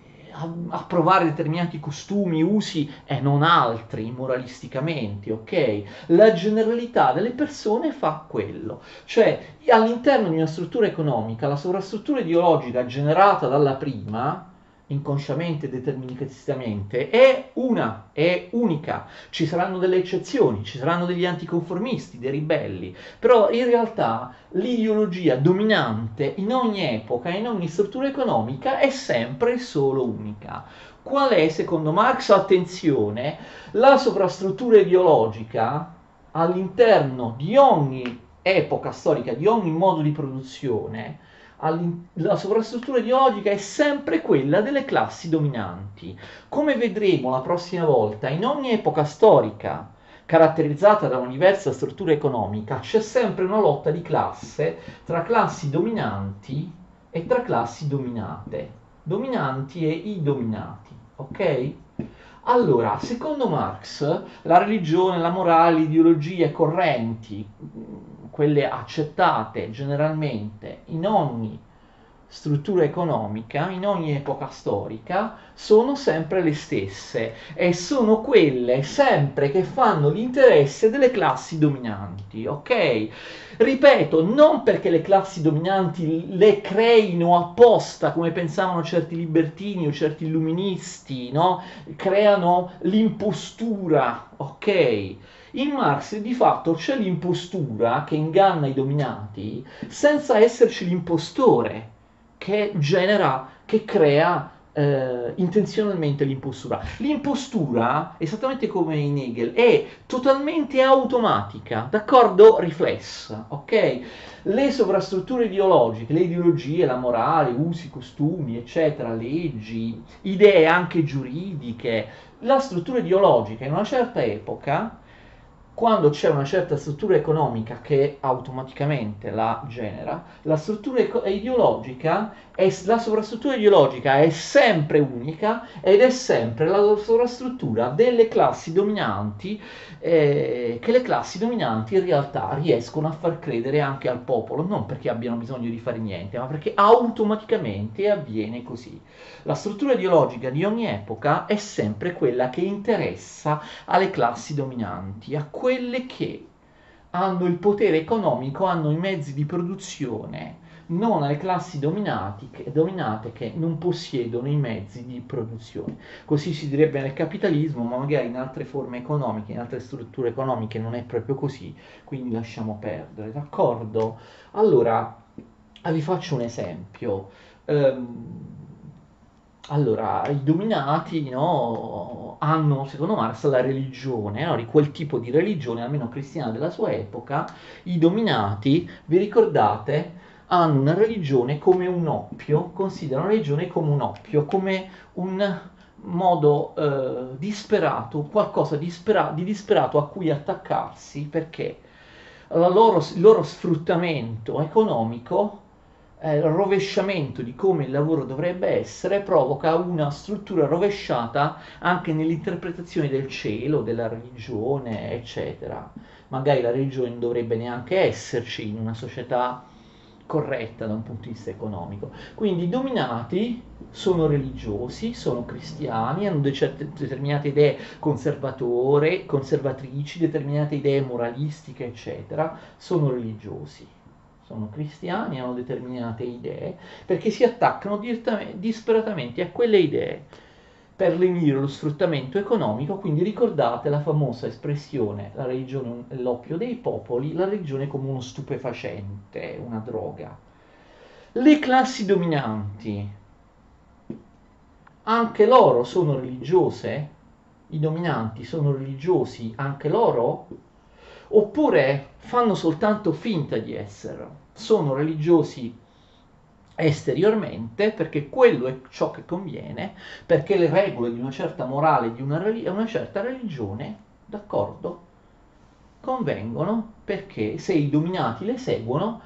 approvare determinati costumi, usi e non altri moralisticamente, ok? La generalità delle persone fa quello, cioè all'interno di una struttura economica la sovrastruttura ideologica generata dalla prima inconsciamente, deterministicamente, è una, è unica. Ci saranno delle eccezioni, ci saranno degli anticonformisti, dei ribelli, però in realtà l'ideologia dominante in ogni epoca, in ogni struttura economica è sempre solo unica. Qual è, secondo Marx, attenzione, la sovrastruttura ideologica all'interno di ogni epoca storica, di ogni modo di produzione, la sovrastruttura ideologica è sempre quella delle classi dominanti. Come vedremo la prossima volta, in ogni epoca storica caratterizzata da un'universa struttura economica, c'è sempre una lotta di classe tra classi dominanti e tra classi dominate, dominanti e i dominati, ok? Allora, secondo Marx, la religione, la morale, le ideologie correnti quelle accettate generalmente in ogni struttura economica in ogni epoca storica sono sempre le stesse e sono quelle sempre che fanno l'interesse delle classi dominanti, ok? Ripeto, non perché le classi dominanti le creino apposta come pensavano certi libertini o certi illuministi, no? Creano l'impostura, ok? In Marx di fatto c'è l'impostura che inganna i dominati senza esserci l'impostore che genera, che crea eh, intenzionalmente l'impostura. L'impostura, esattamente come in Hegel, è totalmente automatica, d'accordo? Riflessa, ok? Le sovrastrutture ideologiche, le ideologie, la morale, usi, costumi, eccetera, leggi, idee anche giuridiche, la struttura ideologica in una certa epoca quando c'è una certa struttura economica che automaticamente la genera, la struttura ideologica è, la sovrastruttura ideologica è sempre unica ed è sempre la sovrastruttura delle classi dominanti eh, che le classi dominanti in realtà riescono a far credere anche al popolo, non perché abbiano bisogno di fare niente, ma perché automaticamente avviene così. La struttura ideologica di ogni epoca è sempre quella che interessa alle classi dominanti, a quelle che hanno il potere economico, hanno i mezzi di produzione, non alle classi dominate che non possiedono i mezzi di produzione. Così si direbbe nel capitalismo, ma magari in altre forme economiche, in altre strutture economiche non è proprio così, quindi lasciamo perdere, d'accordo? Allora, vi faccio un esempio. Um, allora, i dominati no, hanno, secondo Marx, la religione, no, di quel tipo di religione, almeno cristiana della sua epoca. I dominati, vi ricordate, hanno una religione come un oppio, considerano la religione come un oppio, come un modo eh, disperato, qualcosa dispera- di disperato a cui attaccarsi perché loro, il loro sfruttamento economico eh, il rovesciamento di come il lavoro dovrebbe essere provoca una struttura rovesciata anche nell'interpretazione del cielo, della religione, eccetera. Magari la religione non dovrebbe neanche esserci in una società corretta da un punto di vista economico. Quindi i dominati sono religiosi, sono cristiani, hanno determinate idee conservatore, conservatrici, determinate idee moralistiche, eccetera, sono religiosi sono cristiani, hanno determinate idee, perché si attaccano disperatamente a quelle idee per lenire lo sfruttamento economico, quindi ricordate la famosa espressione, la religione è l'oppio dei popoli, la religione come uno stupefacente, una droga. Le classi dominanti, anche loro sono religiose? I dominanti sono religiosi anche loro? oppure fanno soltanto finta di essere, sono religiosi esteriormente perché quello è ciò che conviene, perché le regole di una certa morale, di una, una certa religione, d'accordo, convengono perché se i dominati le seguono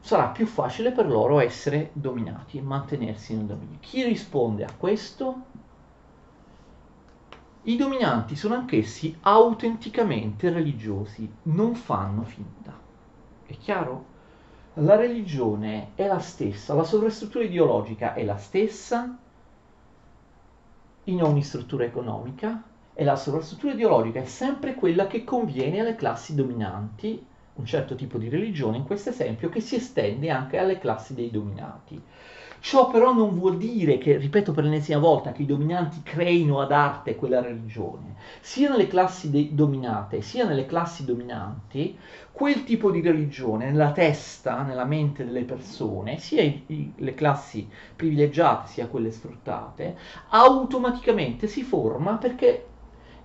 sarà più facile per loro essere dominati e mantenersi nel dominio. Chi risponde a questo? I dominanti sono anch'essi autenticamente religiosi, non fanno finta. È chiaro? La religione è la stessa, la sovrastruttura ideologica è la stessa in ogni struttura economica e la sovrastruttura ideologica è sempre quella che conviene alle classi dominanti, un certo tipo di religione in questo esempio, che si estende anche alle classi dei dominati. Ciò però non vuol dire che, ripeto per l'ennesima volta, che i dominanti creino ad arte quella religione. Sia nelle classi de- dominate, sia nelle classi dominanti, quel tipo di religione nella testa, nella mente delle persone, sia i, i, le classi privilegiate sia quelle sfruttate, automaticamente si forma perché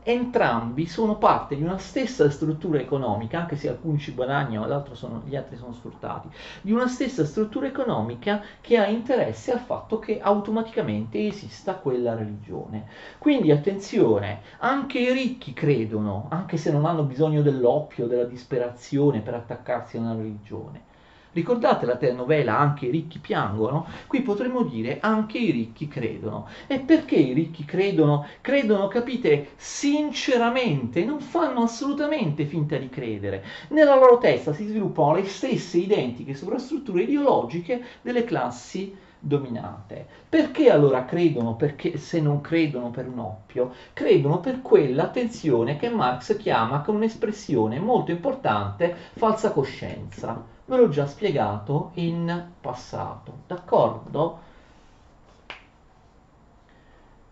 entrambi sono parte di una stessa struttura economica, anche se alcuni ci guadagnano sono, gli altri sono sfruttati, di una stessa struttura economica che ha interesse al fatto che automaticamente esista quella religione. Quindi attenzione, anche i ricchi credono, anche se non hanno bisogno dell'oppio, della disperazione per attaccarsi a una religione. Ricordate la telenovela Anche i ricchi piangono? Qui potremmo dire anche i ricchi credono. E perché i ricchi credono? Credono, capite, sinceramente, non fanno assolutamente finta di credere. Nella loro testa si sviluppano le stesse identiche sovrastrutture ideologiche delle classi dominate. Perché allora credono? Perché se non credono per un oppio, credono per quella, attenzione, che Marx chiama con un'espressione molto importante falsa coscienza ve l'ho già spiegato in passato, d'accordo?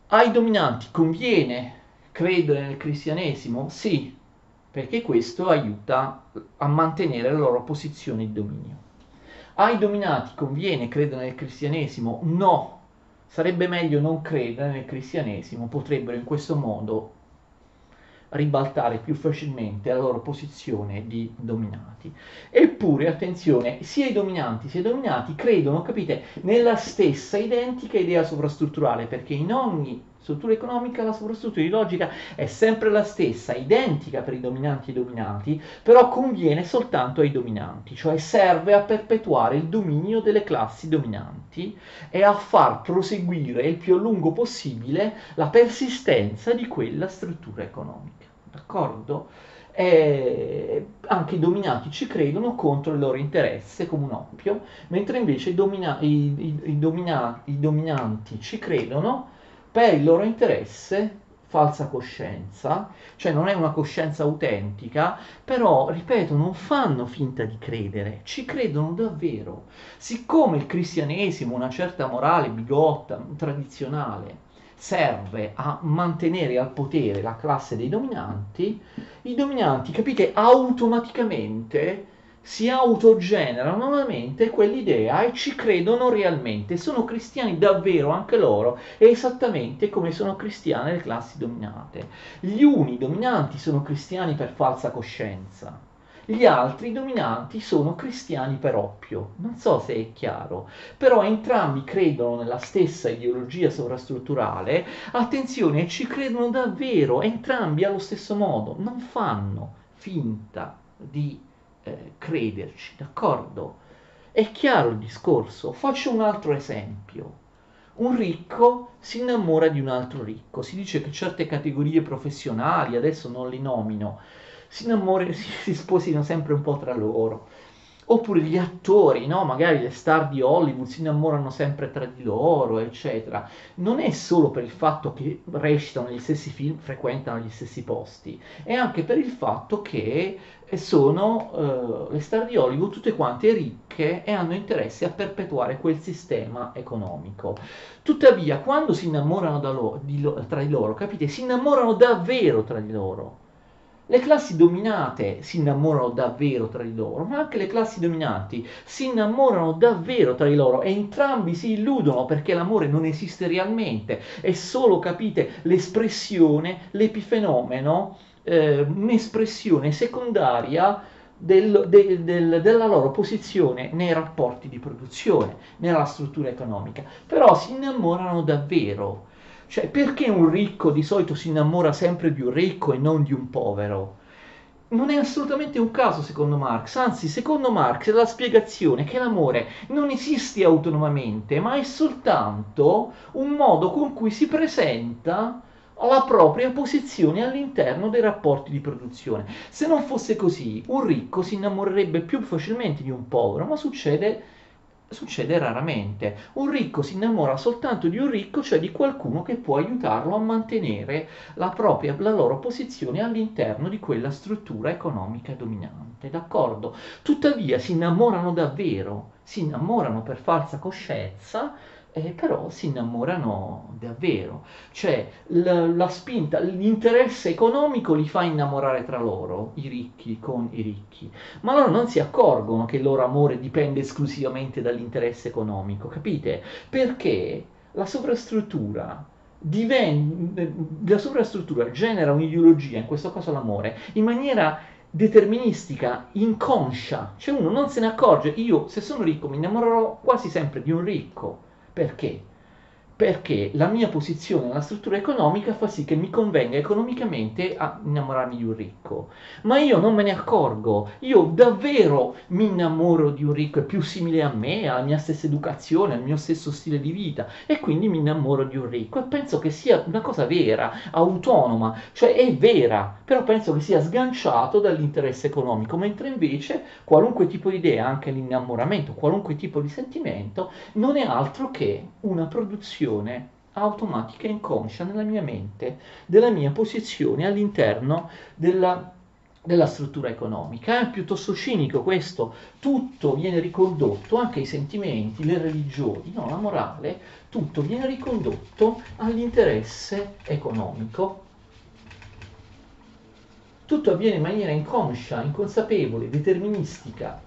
Ai dominanti conviene credere nel cristianesimo? Sì, perché questo aiuta a mantenere la loro posizione di dominio. Ai dominati conviene credere nel cristianesimo? No, sarebbe meglio non credere nel cristianesimo, potrebbero in questo modo ribaltare più facilmente la loro posizione di dominati. Eppure, attenzione, sia i dominanti sia i dominati credono, capite, nella stessa identica idea sovrastrutturale, perché in ogni struttura economica la sovrastruttura ideologica è sempre la stessa, identica per i dominanti e i dominati, però conviene soltanto ai dominanti, cioè serve a perpetuare il dominio delle classi dominanti e a far proseguire il più a lungo possibile la persistenza di quella struttura economica. D'accordo? E anche i dominati ci credono contro il loro interesse come un oppio, mentre invece i, domina- i, i, domina- i dominanti ci credono per il loro interesse falsa coscienza, cioè non è una coscienza autentica, però, ripeto, non fanno finta di credere, ci credono davvero. Siccome il cristianesimo, una certa morale bigotta, tradizionale, serve a mantenere al potere la classe dei dominanti, i dominanti, capite, automaticamente si autogenerano nuovamente quell'idea e ci credono realmente, sono cristiani davvero anche loro, esattamente come sono cristiane le classi dominate. Gli uni dominanti sono cristiani per falsa coscienza, gli altri dominanti sono cristiani per oppio. Non so se è chiaro, però entrambi credono nella stessa ideologia sovrastrutturale, attenzione, ci credono davvero, entrambi allo stesso modo, non fanno finta di eh, crederci, d'accordo? È chiaro il discorso. Faccio un altro esempio. Un ricco si innamora di un altro ricco. Si dice che certe categorie professionali, adesso non li nomino, si innamorano, si, [laughs] si sposino sempre un po' tra loro. Oppure gli attori, no? magari le star di Hollywood si innamorano sempre tra di loro, eccetera. Non è solo per il fatto che recitano gli stessi film, frequentano gli stessi posti, è anche per il fatto che sono eh, le star di Hollywood tutte quante ricche e hanno interesse a perpetuare quel sistema economico. Tuttavia, quando si innamorano lo, di lo, tra di loro, capite, si innamorano davvero tra di loro le classi dominate si innamorano davvero tra di loro, ma anche le classi dominanti si innamorano davvero tra di loro e entrambi si illudono perché l'amore non esiste realmente, è solo, capite, l'espressione, l'epifenomeno, eh, un'espressione secondaria del, de, del, della loro posizione nei rapporti di produzione, nella struttura economica. Però si innamorano davvero cioè, perché un ricco di solito si innamora sempre di un ricco e non di un povero? Non è assolutamente un caso secondo Marx, anzi secondo Marx è la spiegazione che l'amore non esiste autonomamente, ma è soltanto un modo con cui si presenta la propria posizione all'interno dei rapporti di produzione. Se non fosse così, un ricco si innamorerebbe più facilmente di un povero, ma succede succede raramente. Un ricco si innamora soltanto di un ricco, cioè di qualcuno che può aiutarlo a mantenere la, propria, la loro posizione all'interno di quella struttura economica dominante, d'accordo? Tuttavia si innamorano davvero, si innamorano per falsa coscienza eh, però si innamorano davvero, cioè la, la, spinta, l'interesse economico li fa innamorare tra loro, i ricchi con i ricchi, ma loro non si accorgono che il loro amore dipende esclusivamente dall'interesse economico, capite? Perché la sovrastruttura diven- la sovrastruttura genera un'ideologia, in questo caso l'amore, in maniera deterministica, inconscia, cioè uno non se ne accorge, io se sono ricco mi innamorerò quasi sempre di un ricco, perché? Perché la mia posizione nella struttura economica fa sì che mi convenga economicamente a innamorarmi di un ricco. Ma io non me ne accorgo, io davvero mi innamoro di un ricco, è più simile a me, alla mia stessa educazione, al mio stesso stile di vita e quindi mi innamoro di un ricco e penso che sia una cosa vera, autonoma, cioè è vera, però penso che sia sganciato dall'interesse economico, mentre invece qualunque tipo di idea, anche l'innamoramento, qualunque tipo di sentimento, non è altro che una produzione gestione automatica e inconscia nella mia mente della mia posizione all'interno della, della struttura economica. È piuttosto cinico questo, tutto viene ricondotto, anche i sentimenti, le religioni, no, la morale, tutto viene ricondotto all'interesse economico. Tutto avviene in maniera inconscia, inconsapevole, deterministica,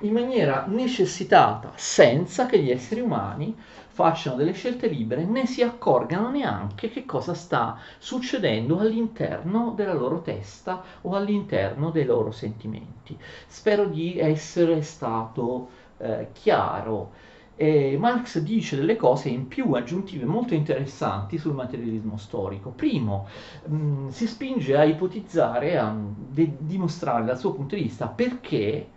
in maniera necessitata, senza che gli esseri umani facciano delle scelte libere né si accorgano neanche che cosa sta succedendo all'interno della loro testa o all'interno dei loro sentimenti. Spero di essere stato eh, chiaro. E Marx dice delle cose in più aggiuntive molto interessanti sul materialismo storico. Primo, mh, mm, si spinge a ipotizzare, a de- dimostrare dal suo punto di vista perché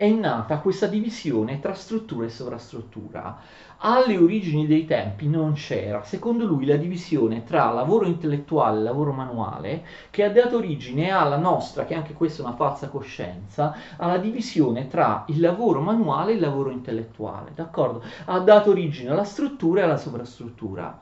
è nata questa divisione tra struttura e sovrastruttura. Alle origini dei tempi non c'era, secondo lui, la divisione tra lavoro intellettuale e lavoro manuale, che ha dato origine alla nostra, che anche questa è una falsa coscienza, alla divisione tra il lavoro manuale e il lavoro intellettuale, d'accordo? Ha dato origine alla struttura e alla sovrastruttura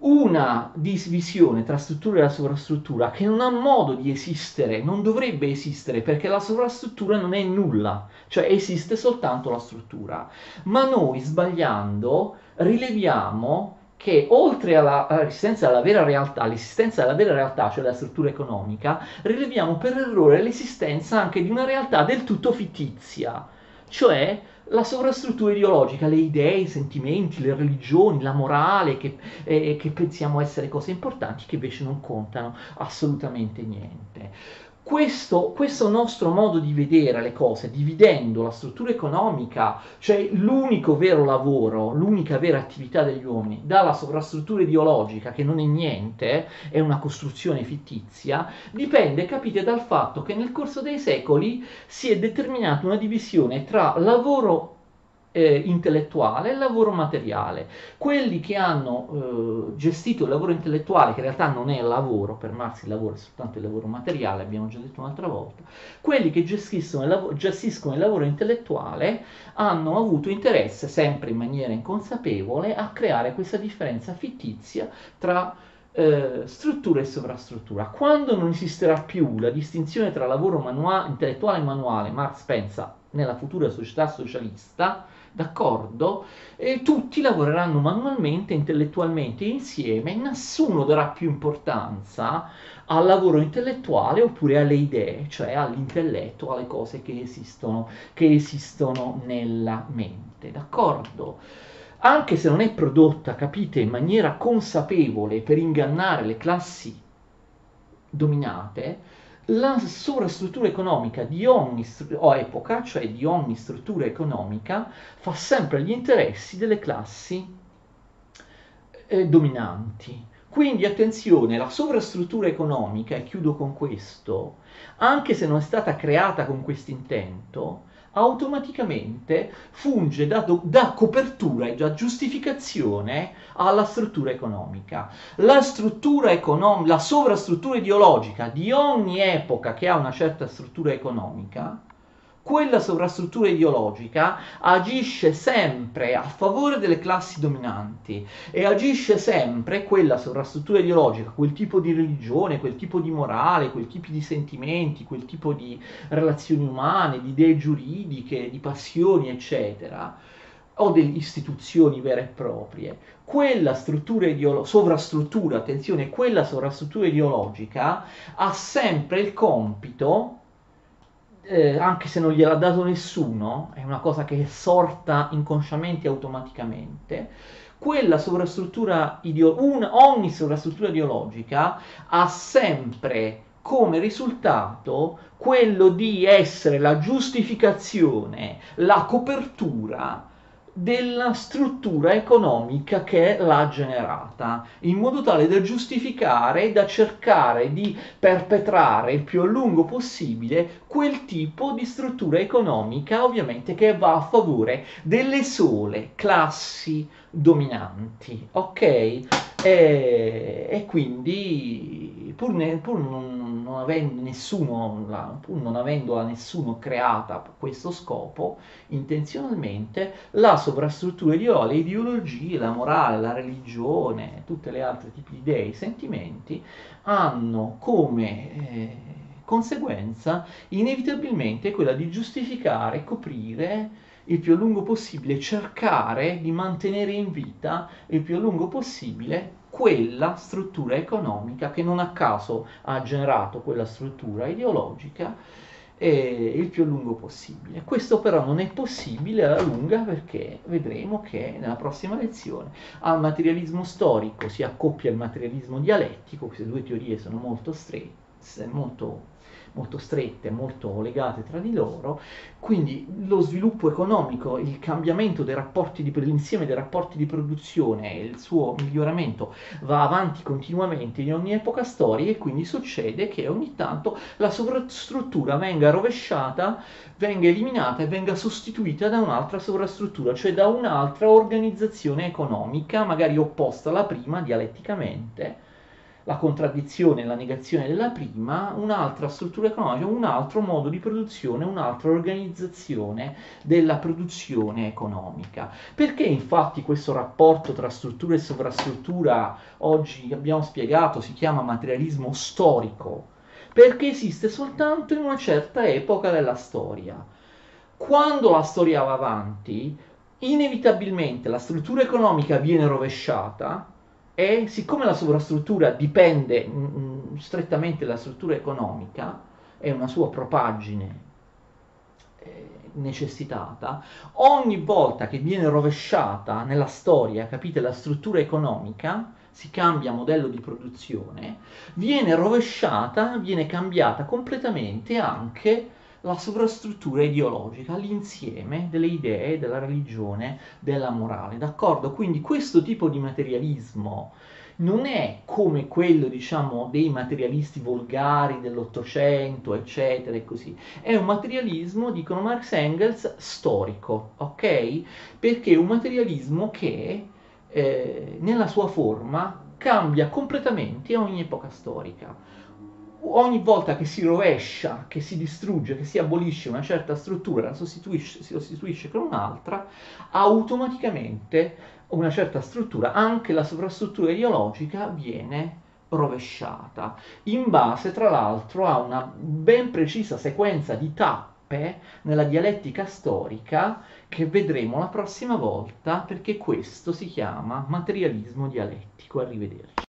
una divisione tra struttura e sovrastruttura che non ha modo di esistere, non dovrebbe esistere perché la sovrastruttura non è nulla, cioè esiste soltanto la struttura. Ma noi sbagliando rileviamo che oltre alla, all'esistenza della vera realtà, l'esistenza della vera realtà, cioè la struttura economica, rileviamo per errore l'esistenza anche di una realtà del tutto fittizia, cioè la sovrastruttura ideologica, le idee, i sentimenti, le religioni, la morale, che, eh, che pensiamo essere cose importanti, che invece non contano assolutamente niente. Questo, questo, nostro modo di vedere le cose, dividendo la struttura economica, cioè l'unico vero lavoro, l'unica vera attività degli uomini, dalla sovrastruttura ideologica, che non è niente, è una costruzione fittizia, dipende, capite, dal fatto che nel corso dei secoli si è determinata una divisione tra lavoro eh, intellettuale e il lavoro materiale. Quelli che hanno eh, gestito il lavoro intellettuale, che in realtà non è lavoro, per Marx il lavoro è soltanto il lavoro materiale, abbiamo già detto un'altra volta, quelli che gestiscono il, lav- gestiscono il lavoro intellettuale hanno avuto interesse, sempre in maniera inconsapevole, a creare questa differenza fittizia tra eh, struttura e sovrastruttura. Quando non esisterà più la distinzione tra lavoro manua- intellettuale e manuale, Marx pensa nella futura società socialista, d'accordo? E tutti lavoreranno manualmente, intellettualmente insieme, nessuno darà più importanza al lavoro intellettuale oppure alle idee, cioè all'intelletto, alle cose che esistono, che esistono nella mente, d'accordo? Anche se non è prodotta, capite, in maniera consapevole per ingannare le classi dominate, la sovrastruttura economica di ogni o epoca, cioè di ogni struttura economica, fa sempre gli interessi delle classi eh, dominanti. Quindi attenzione, la sovrastruttura economica, e chiudo con questo, anche se non è stata creata con questo intento, automaticamente funge da, do, da, copertura e da giustificazione alla struttura economica. La struttura economica, la sovrastruttura ideologica di ogni epoca che ha una certa struttura economica quella sovrastruttura ideologica agisce sempre a favore delle classi dominanti e agisce sempre quella sovrastruttura ideologica, quel tipo di religione, quel tipo di morale, quel tipo di sentimenti, quel tipo di relazioni umane, di idee giuridiche, di passioni, eccetera o delle istituzioni vere e proprie, quella struttura ideolo- sovrastruttura, attenzione, quella sovrastruttura ideologica ha sempre il compito eh, anche se non gliel'ha dato nessuno, è una cosa che è sorta inconsciamente e automaticamente, quella sovrastruttura ideologica, ogni sovrastruttura ideologica ha sempre come risultato quello di essere la giustificazione, la copertura della struttura economica che l'ha generata, in modo tale da giustificare e da cercare di perpetrare il più a lungo possibile quel tipo di struttura economica, ovviamente che va a favore delle sole classi dominanti, ok? E, e quindi pur, ne, pur non, non, avendo nessuno, la, pur non avendola nessuno creata questo scopo, intenzionalmente, la sovrastruttura ideologica, le ideologie, la morale, la religione, tutte le altre tipi di idee, i sentimenti, hanno come... Eh, conseguenza inevitabilmente quella di giustificare, coprire il più a lungo possibile, cercare di mantenere in vita il più a lungo possibile quella struttura economica che non a caso ha generato quella struttura ideologica eh, il più a lungo possibile. Questo però non è possibile alla lunga perché vedremo che nella prossima lezione al materialismo storico si accoppia il materialismo dialettico, queste due teorie sono molto strette, molto molto strette, molto legate tra di loro, quindi lo sviluppo economico, il cambiamento dei rapporti di, l'insieme dei rapporti di produzione e il suo miglioramento va avanti continuamente in ogni epoca storica e quindi succede che ogni tanto la sovrastruttura venga rovesciata, venga eliminata e venga sostituita da un'altra sovrastruttura, cioè da un'altra organizzazione economica, magari opposta alla prima dialetticamente la contraddizione e la negazione della prima, un'altra struttura economica, un altro modo di produzione, un'altra organizzazione della produzione economica. Perché infatti questo rapporto tra struttura e sovrastruttura, oggi abbiamo spiegato, si chiama materialismo storico? Perché esiste soltanto in una certa epoca della storia. Quando la storia va avanti, inevitabilmente la struttura economica viene rovesciata, e siccome la sovrastruttura dipende mh, mm, mm, strettamente dalla struttura economica, è una sua propagine eh, necessitata, ogni volta che viene rovesciata nella storia, capite, la struttura economica, si cambia modello di produzione, viene rovesciata, viene cambiata completamente anche la sovrastruttura ideologica, l'insieme delle idee, della religione, della morale, d'accordo? Quindi questo tipo di materialismo non è come quello, diciamo, dei materialisti volgari dell'Ottocento, eccetera, e così. È un materialismo, dicono Marx e Engels, storico, ok? Perché è un materialismo che eh, nella sua forma cambia completamente ogni epoca storica ogni volta che si rovescia, che si distrugge, che si abolisce una certa struttura, la sostituisce, si sostituisce con un'altra, automaticamente una certa struttura, anche la sovrastruttura ideologica, viene rovesciata, in base tra l'altro a una ben precisa sequenza di tappe nella dialettica storica che vedremo la prossima volta perché questo si chiama materialismo dialettico. Arrivederci.